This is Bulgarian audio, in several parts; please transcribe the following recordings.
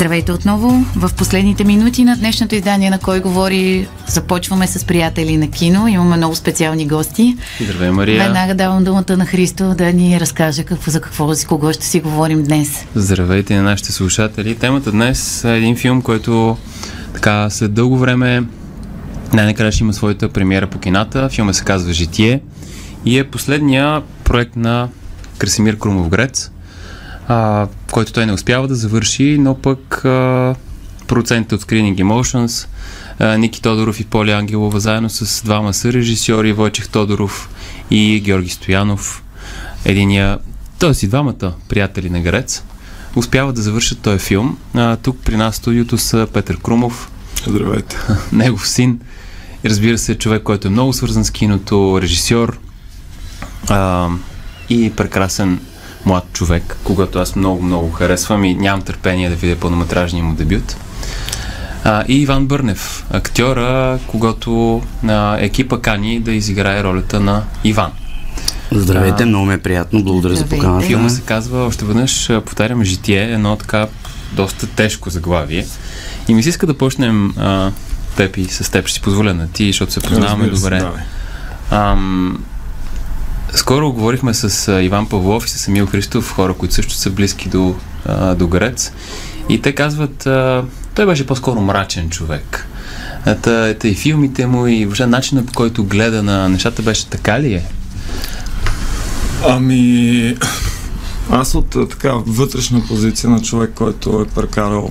Здравейте отново. В последните минути на днешното издание на Кой говори започваме с приятели на кино. Имаме много специални гости. Здравей, Мария. Веднага давам думата на Христо да ни разкаже какво, за какво си, кого ще си говорим днес. Здравейте на нашите слушатели. Темата днес е един филм, който така след дълго време най-накрая ще има своята премиера по кината. Филма се казва Житие и е последния проект на Красимир Крумовгрец а, който той не успява да завърши, но пък а, процентите от Screening Emotions, а, Ники Тодоров и Поли Ангелова, заедно с двама са режисьори, Войчех Тодоров и Георги Стоянов, единия, т.е. и двамата приятели на Грец, успяват да завършат този филм. А, тук при нас в студиото са Петър Крумов, Здравейте. негов син, и разбира се, човек, който е много свързан с киното, режисьор а, и прекрасен млад човек, когато аз много, много харесвам и нямам търпение да видя пълнометражния му дебют. А, и Иван Бърнев, актьора, когато а, екипа кани да изиграе ролята на Иван. Здравейте, а, много ми е приятно, благодаря Здравейте. за поканата. Филма се казва, още веднъж повтарям, Житие, едно така доста тежко заглавие. И ми се иска да почнем а, теб и с теб, ще си позволя на ти, защото се познаваме добре. Ам, скоро говорихме с Иван Павлов и с Емил Христов, хора, които също са близки до, до Грец. И те казват, той беше по-скоро мрачен човек. Та, та и филмите му и въобще начинът по който гледа на нещата беше така ли е? Ами, аз от така вътрешна позиция на човек, който е прекарал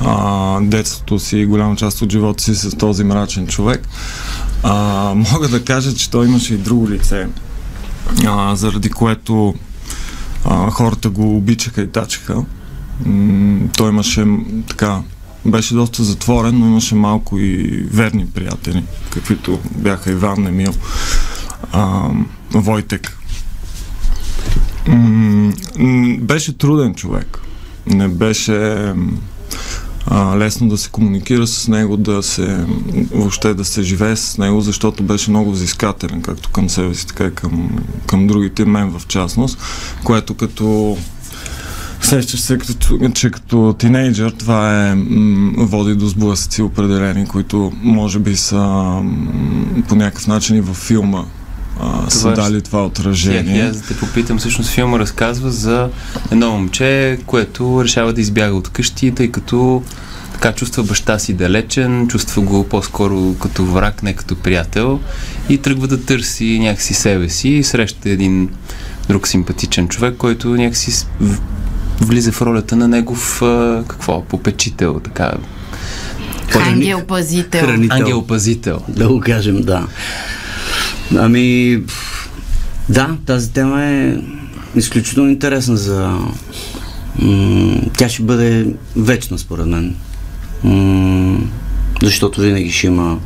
а, детството си и голяма част от живота си с този мрачен човек, а, мога да кажа, че той имаше и друго лице а, заради което а, хората го обичаха и тачаха. Той имаше така беше доста затворен, но имаше малко и верни приятели, каквито бяха Иван Емил, а, Войтек. М- беше труден човек. Не беше а, лесно да се комуникира с него, да се въобще да се живее с него, защото беше много взискателен, както към себе си, така и към, към другите, мен в частност, което като Сещаш се, че като тинейджър това е м, води до сблъсъци определени, които може би са м, по някакъв начин и във филма а, са дали това отражение. Аз да те попитам, всъщност филма разказва за едно момче, което решава да избяга от къщи, тъй като така чувства баща си далечен, чувства го по-скоро като враг, не като приятел и тръгва да търси някакси себе си и среща един друг симпатичен човек, който някакси влиза в ролята на негов какво, попечител, така Ангел-пазител. Ангел-пазител. Да го кажем, да. Ами, да, тази тема е изключително интересна за... Тя ще бъде вечна, според мен. Защото винаги ще има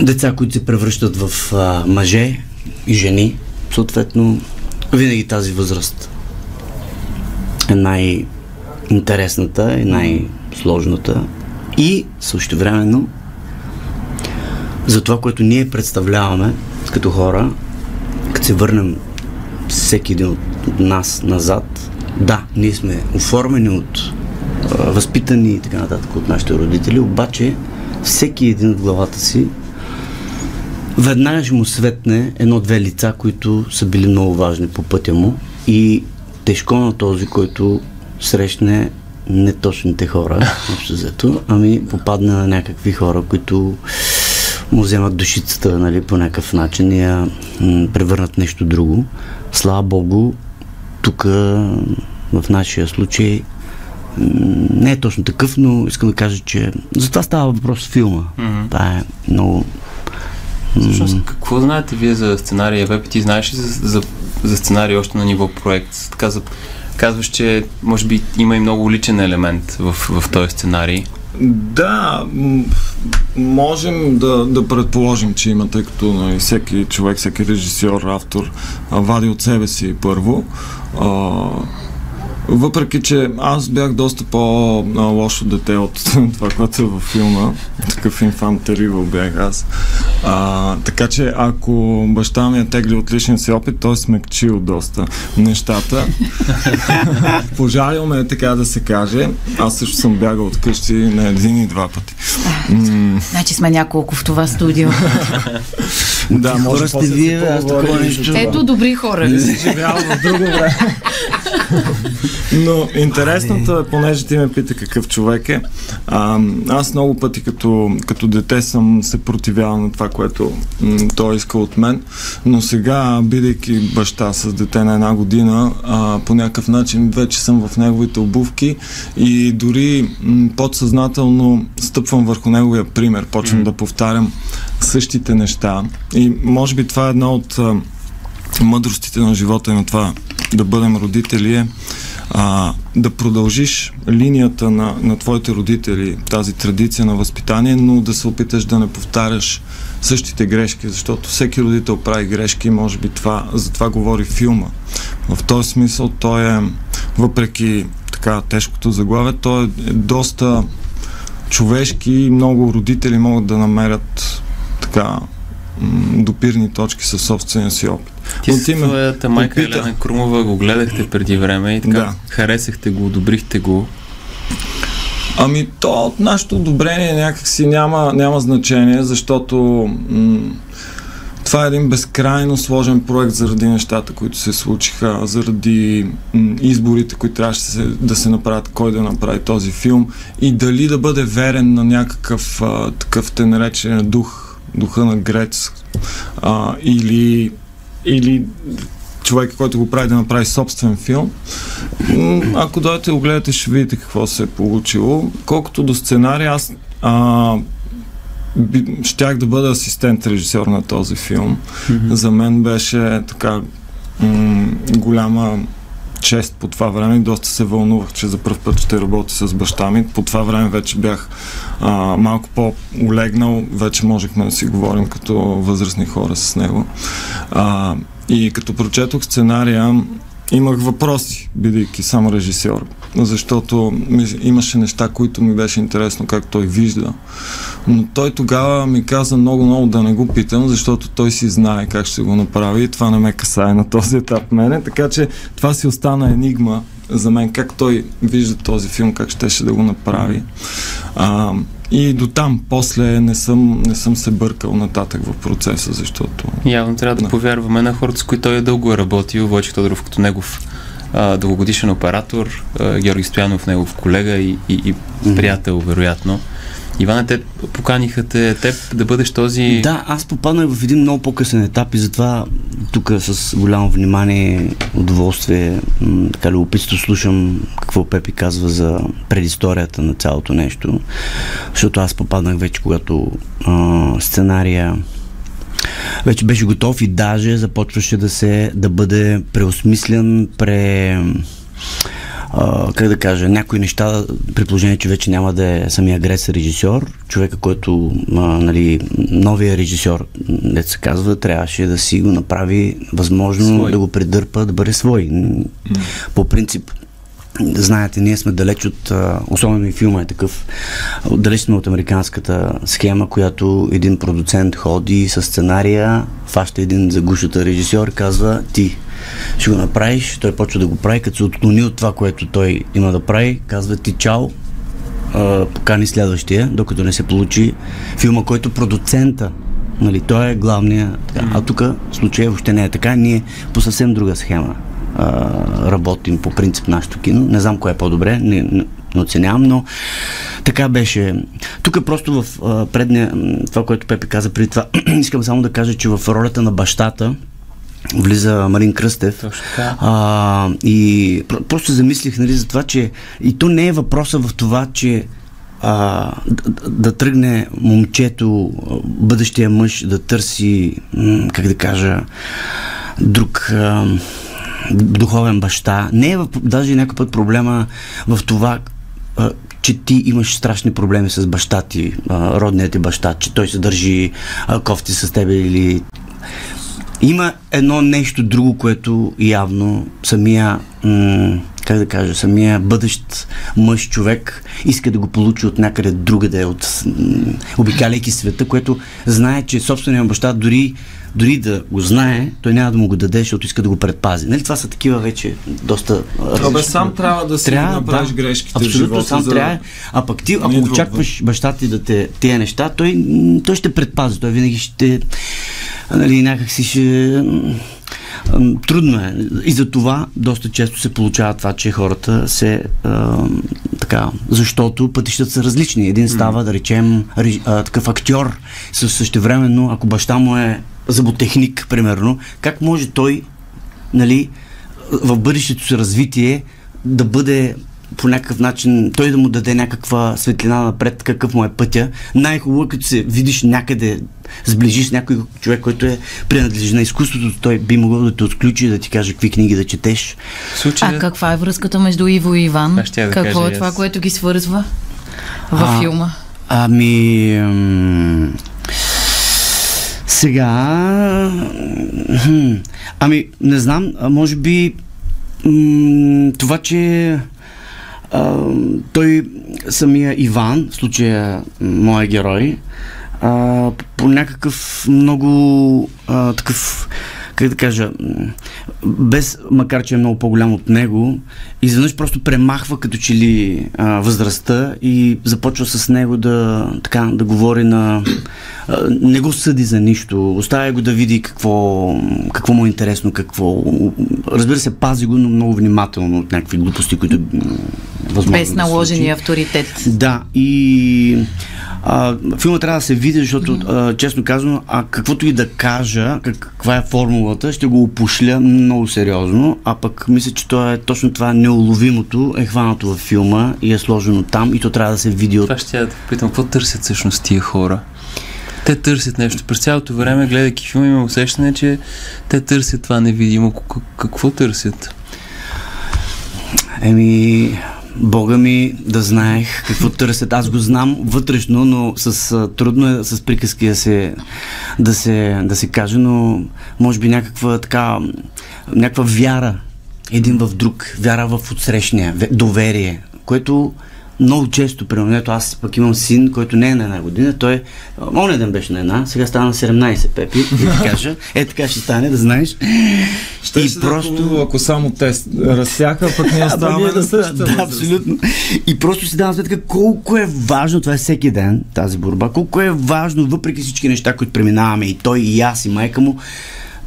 деца, които се превръщат в мъже и жени. Съответно, винаги тази възраст е най-интересната и най-сложната и също времено за това, което ние представляваме като хора, като се върнем всеки един от нас назад, да, ние сме оформени от възпитани и така нататък от нашите родители, обаче всеки един от главата си веднага ще му светне едно-две лица, които са били много важни по пътя му и тежко на този, който срещне неточните хора, общо взето, ами попадне на някакви хора, които му вземат душицата нали, по някакъв начин и я м- превърнат нещо друго. Слава Богу, тук в нашия случай не е точно такъв, но искам да кажа, че за това става въпрос в филма. Mm-hmm. Това е много... Всъщност, какво знаете вие за сценария? Веб, ти знаеш ли за, за, за сценарий още на ниво проект? Така, за, казваш, че може би има и много личен елемент в, в този сценарий. Да, можем да, да предположим, че има, тъй като нали, всеки човек, всеки режисьор, автор вади от себе си първо. А, Въпреки, че аз бях доста по-лошо дете от това, което е във филма. Такъв инфантеривал бях аз. А, така че ако баща ми е тегли от личния си опит, той е смекчил доста нещата. Пожалил ме, така да се каже. Аз също съм бягал от къщи на един и два пъти. Значи сме няколко в това студио. да, може сте вие, аз такова нещо. Ето добри хора. Живял в друго време. Но интересното е, понеже ти ме пита какъв човек е, а, аз много пъти като, като дете съм се противявал на това, което м- той иска от мен, но сега, бидейки баща с дете на една година, а, по някакъв начин вече съм в неговите обувки и дори м- подсъзнателно стъпвам върху неговия пример, почвам mm. да повтарям същите неща и може би това е едно от мъдростите на живота и на това да бъдем родители е а, да продължиш линията на, на твоите родители, тази традиция на възпитание, но да се опиташ да не повтаряш същите грешки, защото всеки родител прави грешки и може би това, за това говори филма. В този смисъл той е, въпреки така тежкото заглавие, той е доста човешки и много родители могат да намерят така допирни точки със собствения си опит. Ти с твоята майка опита. Елена Крумова го гледахте преди време и така да. харесахте го, одобрихте го. Ами то от нашето одобрение някакси няма, няма значение, защото м- това е един безкрайно сложен проект заради нещата, които се случиха, заради м- изборите, които трябваше да се направят, кой да направи този филм и дали да бъде верен на някакъв а, такъв те наречен дух, духа на Грец а, или или човек, който го прави да направи собствен филм. Ако дойдете го гледате, ще видите какво се е получило. Колкото до сценария, аз а, би, щях да бъда асистент режисьор на този филм. Mm-hmm. За мен беше така м- голяма чест по това време. Доста се вълнувах, че за първ път ще работя с баща ми. По това време вече бях а, малко по-улегнал. Вече можехме да си говорим като възрастни хора с него. А, и като прочетох сценария, имах въпроси, бидейки само режисьор, защото имаше неща, които ми беше интересно как той вижда. Но той тогава ми каза много-много да не го питам, защото той си знае как ще го направи. И това не ме касае на този етап мене, така че това си остана енигма за мен, как той вижда този филм, как щеше да го направи. А, и до там, после не съм, не съм се бъркал нататък в процеса, защото... Явно трябва да, да повярваме на хората, с които той е дълго е работил, Войче Тодоров като негов а, дългогодишен оператор, а, Георги Стоянов негов колега и, и, и приятел, вероятно. Иване, те поканиха те, теб да бъдеш този... Да, аз попаднах в един много по-късен етап и затова тук с голямо внимание, удоволствие, така любопитство слушам какво Пепи казва за предисторията на цялото нещо, защото аз попаднах вече, когато а, сценария вече беше готов и даже започваше да се да бъде преосмислен, пре а, как да кажа, някои неща, при положение, че вече няма да е самия Грец режисьор, човека, който, а, нали, новия режисьор, не се казва, трябваше да си го направи възможно свой. да го придърпа, да бъде свой. Mm. По принцип, Знаете, ние сме далеч от, особено и филма е такъв, далеч сме от американската схема, която един продуцент ходи с сценария, фаща един загушата режисьор и казва ти ще го направиш, той почва да го прави, като се отклони от това, което той има да прави, казва ти чао, покани следващия, докато не се получи филма, който продуцента Нали, той е главния. Така. А тук случая въобще не е така. Ние по съвсем друга схема а, работим по принцип нашето кино. Не знам кое е по-добре, не, не, не оценявам, но така беше. Тук просто в а, предния, това, което Пепе каза преди това, искам само да кажа, че в ролята на бащата, влиза Марин Кръстев. А, и просто замислих нали, за това, че и то не е въпроса в това, че а, да, да тръгне момчето, бъдещия мъж да търси, как да кажа, друг а, духовен баща. Не е в, даже някакъв път проблема в това, а, че ти имаш страшни проблеми с баща ти, а, родният ти баща, че той се държи а, кофти с тебе или има едно нещо друго, което явно самия м- как да кажа, самия бъдещ мъж човек иска да го получи от някъде другаде, от м, обикаляйки света, което знае, че собственият баща дори дори да го знае, той няма да му го даде, защото иска да го предпази. Нали, това са такива вече доста... Абе, сам трябва да си Трябва, направиш да. грешките Абсолютно, живота. сам за... трябва. А пък ти, ако Не очакваш баща ти да те тия неща, той, той ще предпази. Той винаги ще нали, някак си ще... Трудно е. И за това доста често се получава това, че хората се а, така, защото пътищата са различни. Един става, да речем, а, такъв актьор, със същевременно, ако баща му е зъботехник, примерно, как може той, нали, в бъдещето си развитие да бъде по някакъв начин, той да му даде някаква светлина напред, какъв му е пътя. Най-хубаво е като се видиш някъде, сближиш с някой човек, който е принадлежи на изкуството, той би могъл да те отключи, да ти каже какви книги да четеш. Случая, А каква е връзката между Иво и Иван? Да Какво кажа е това, аз. което ги свързва в А, филма? Ами... м, Сега... Ами, не знам, може би м, това, че той, самия Иван, в случая моя герой, а, по някакъв много а, такъв как да кажа, без, макар че е много по-голям от него, изведнъж просто премахва като че ли а, възрастта и започва с него да, така, да говори на... А, не го съди за нищо, оставя го да види какво, какво му е интересно, какво... Разбира се, пази го, но много внимателно от някакви глупости, които възможно Без да наложения случи. авторитет. Да, и а, филма трябва да се види, защото, а, честно казано, а каквото и да кажа, как, каква е формулата, ще го опошля много сериозно, а пък мисля, че то е точно това неуловимото е хванато във филма и е сложено там и то трябва да се види от... това ще я да попитам, какво търсят всъщност тия хора? Те търсят нещо. През цялото време, гледайки филма, имам усещане, че те търсят това невидимо. Какво търсят? Еми, Бога ми да знаех какво търсят. Аз го знам вътрешно, но с, трудно е с приказки да се, да, се, да се каже, но може би някаква така, някаква вяра един в друг, вяра в отсрещния, ве- доверие, което много често, примерно, аз пък имам син, който не е на една година, той, оня ден беше на една, сега стана на 17, Пепи, да ти кажа, е така ще стане, да знаеш. Ще и и просто... ако само те разсяха, пък ние Ама оставаме да, да, възраст. абсолютно. И просто си давам сметка колко е важно, това е всеки ден, тази борба, колко е важно, въпреки всички неща, които преминаваме, и той, и аз, и майка му,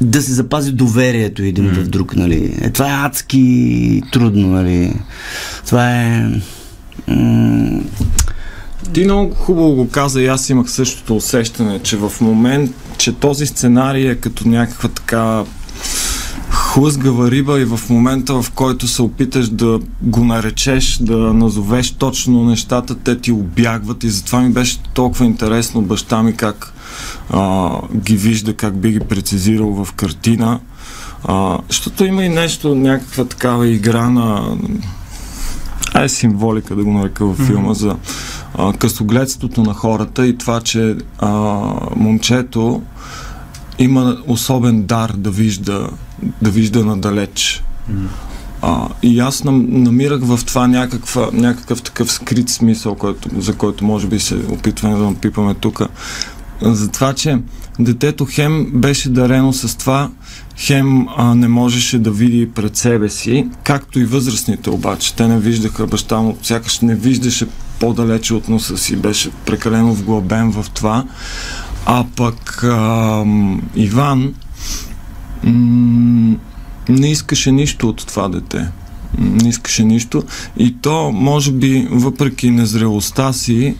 да се запази доверието един mm. в друг, нали. Е, това е адски трудно, нали. Това е... Ти много хубаво го каза и аз имах същото усещане, че в момент, че този сценарий е като някаква така хлъзгава риба и в момента, в който се опиташ да го наречеш, да назовеш точно нещата, те ти обягват и затова ми беше толкова интересно баща ми как а, ги вижда, как би ги прецизирал в картина. А, защото има и нещо, някаква такава игра на е символика да го нарека във филма за а, късогледството на хората и това, че а, момчето има особен дар да вижда, да вижда надалеч. А, и аз нам, намирах в това някаква, някакъв такъв скрит смисъл, който, за който може би се опитваме да напипаме тук. За това, че детето хем беше дарено с това, хем а, не можеше да види пред себе си, както и възрастните обаче. Те не виждаха баща му, сякаш не виждаше по-далече от носа си, беше прекалено вглъбен в това. А пък а, Иван м- не искаше нищо от това дете. Не искаше нищо. И то, може би, въпреки незрелостта си,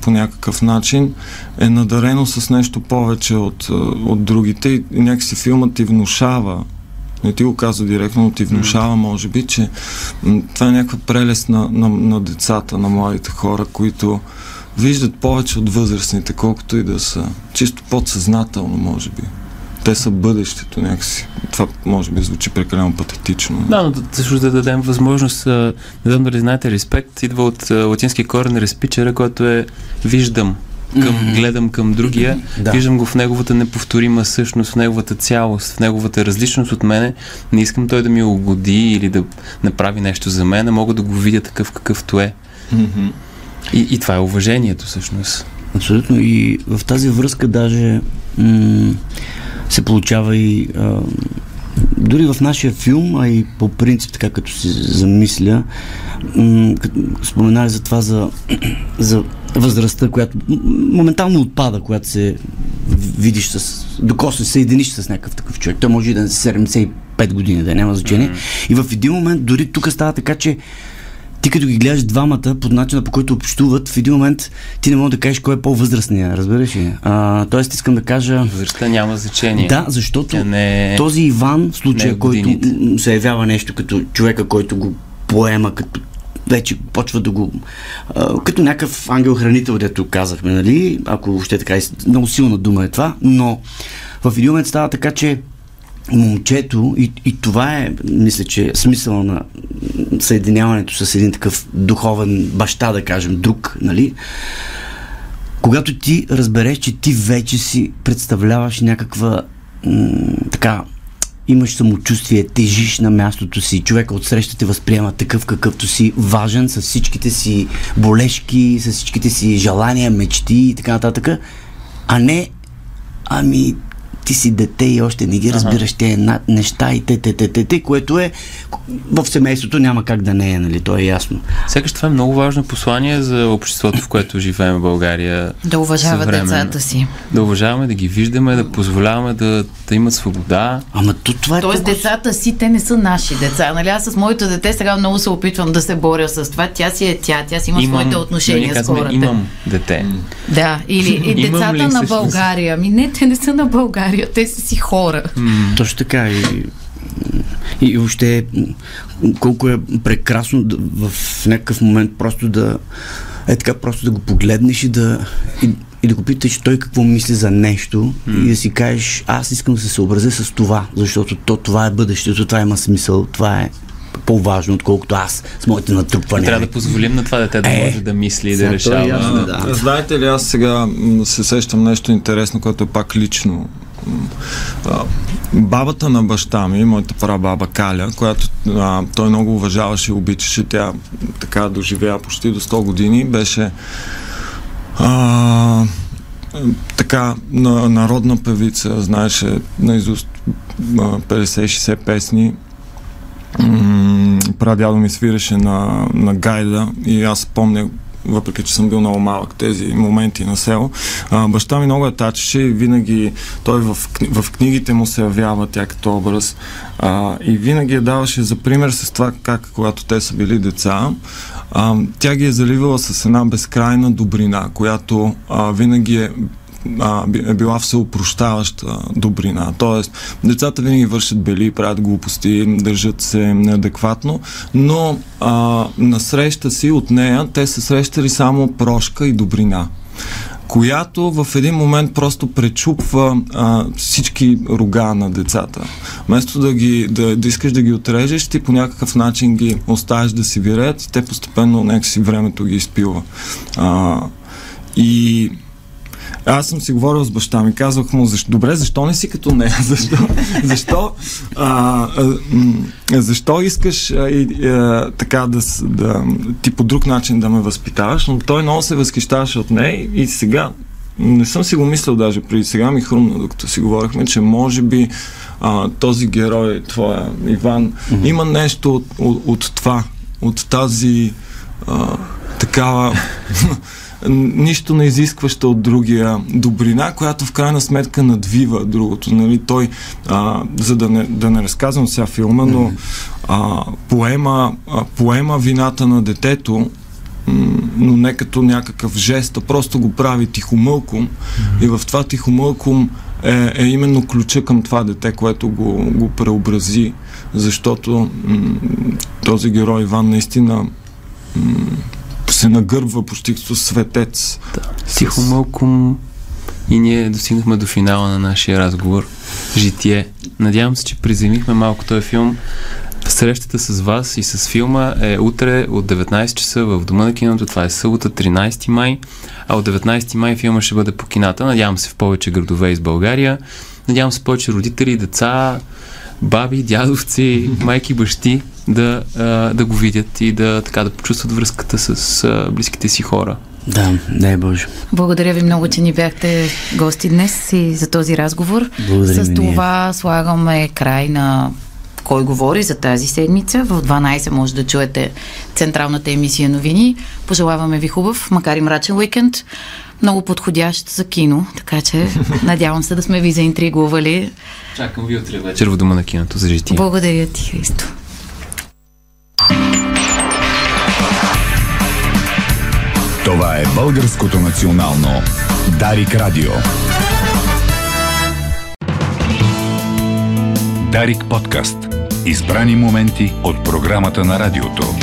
по някакъв начин, е надарено с нещо повече от, от другите и някакси филмът ти внушава не ти го казва директно, но ти внушава, може би, че това е някаква прелест на, на, на децата, на младите хора, които виждат повече от възрастните, колкото и да са. Чисто подсъзнателно, може би. Те са бъдещето някакси. Това може би звучи прекалено патетично. Да, но също да дадем възможност, не знам дали знаете, респект идва от латински корен респичера, който е виждам. към, гледам към другия, Да. виждам го в неговата неповторима същност, в неговата цялост, в неговата различност от мене. Не искам той да ми угоди или да направи нещо за мен, а мога да го видя такъв какъвто е. И, и това е уважението всъщност. Абсолютно. И в тази връзка даже м- се получава и а, дори в нашия филм, а и по принцип, така като си замисля, м- споменах за това за, за възрастта, която моментално отпада, когато се видиш с, докосне се съединиш с някакъв такъв човек. Той може и да е 75 години, да няма значение. И в един момент, дори тук става така, че ти като ги гледаш двамата, под начина по който общуват, в един момент ти не можеш да кажеш кой е по-възрастния, разбираш ли? А, тоест искам да кажа... Възрастта няма значение. Да, защото не е... този Иван, в случая, не е който се явява нещо като човека, който го поема, като вече почва да го... А, като някакъв ангел-хранител, дето казахме, нали? Ако въобще така, много силна дума е това, но в един момент става така, че момчето, и, и това е, мисля, че смисъл на съединяването с един такъв духовен баща, да кажем, друг, нали? Когато ти разбереш, че ти вече си представляваш някаква м- така имаш самочувствие, тежиш на мястото си, човека отсреща те възприема такъв какъвто си, важен с всичките си болешки, с всичките си желания, мечти и така нататък, а не ами ти си дете и още не ги разбираш тези на- неща и те, те, те, те, те, което е в семейството няма как да не е, нали, то е ясно. Сякаш това е много важно послание за обществото, в което живеем в България. Да уважава съвременно. децата си. Да уважаваме, да ги виждаме, да позволяваме да, да имат свобода. Ама то, това е Тоест толкова- децата си, те не са наши деца. Нали? Аз с моето дете сега много се опитвам да се боря с това. Тя си е тя, тя си има своите но ние отношения с казваме, хората. имам дете. Да, или и Имам децата ли на? България. Ами не, те не са на България, те са си хора. Точно така. И, и въобще м, колко е прекрасно да, в някакъв момент просто да е така, просто да го погледнеш и да, и, и да го питаш той какво мисли за нещо и да си кажеш, аз искам да се съобразя с това, защото то, това е бъдещето, това има смисъл, това е по-важно, отколкото аз с моите натрупвания. Трябва да позволим на това дете да Е, може да мисли и да е решава. ясно, да. Знаете ли, аз сега се сещам нещо интересно, което е пак лично. Бабата на баща ми, моята прабаба Каля, която а, той много уважаваше и обичаше, тя така доживя почти до 100 години, беше а, така на, народна певица, знаеше наизуст а, 50-60 песни. Прадядо ми свиреше на, на гайда и аз помня въпреки че съм бил много малък тези моменти на село. А, баща ми много я тачеше и винаги той в, в книгите му се явява тя като образ а, и винаги я даваше за пример с това как когато те са били деца а, тя ги е заливала с една безкрайна добрина, която а, винаги е а, е била всеопрощаваща добрина. Тоест, децата винаги вършат бели, правят глупости, държат се неадекватно, но а, на среща си от нея те са срещали само прошка и добрина която в един момент просто пречупва а, всички рога на децата. Вместо да, ги, да, да искаш да ги отрежеш, ти по някакъв начин ги оставиш да си виреят и те постепенно някакси времето ги изпилва. А, и аз съм си говорил с баща ми, казвах му, защо, добре, защо не си като нея? Защо, защо, а, а, защо искаш а, и, а, така да, да, ти по друг начин да ме възпитаваш? Но той много се възхищаваше от нея и сега не съм си го мислил даже преди сега ми хрумна, докато си говорихме, че може би а, този герой, твоя Иван, mm-hmm. има нещо от, от, от това, от тази а, такава нищо не изискваща от другия добрина, която в крайна сметка надвива другото. Нали? Той, а, за да не, да не разказвам сега филма, но а, поема, а, поема вината на детето, но не като някакъв жест, а просто го прави тихомълком и в това тихомълком е, е именно ключа към това дете, което го, го преобрази, защото м, този герой Иван наистина м, се нагърбва почти като светец. Тихо мълком и ние достигнахме до финала на нашия разговор. Житие. Надявам се, че приземихме малко този филм. Срещата с вас и с филма е утре от 19 часа в Дома на киното. Това е събота, 13 май. А от 19 май филма ще бъде по кината. Надявам се в повече градове из България. Надявам се повече родители, деца, баби, дядовци, майки, бащи да, да го видят и да, така, да почувстват връзката с близките си хора. Да, дай Боже. Благодаря ви много, че ни бяхте гости днес и за този разговор. Благодаря С това слагаме край на кой говори за тази седмица. В 12 може да чуете централната емисия новини. Пожелаваме ви хубав, макар и мрачен уикенд. Много подходящ за кино, така че надявам се да сме ви заинтригували. Чакам ви утре вечер в дома на киното за житие. Благодаря ти, Христо. Това е Българското национално Дарик Радио. Дарик подкаст. Избрани моменти от програмата на радиото.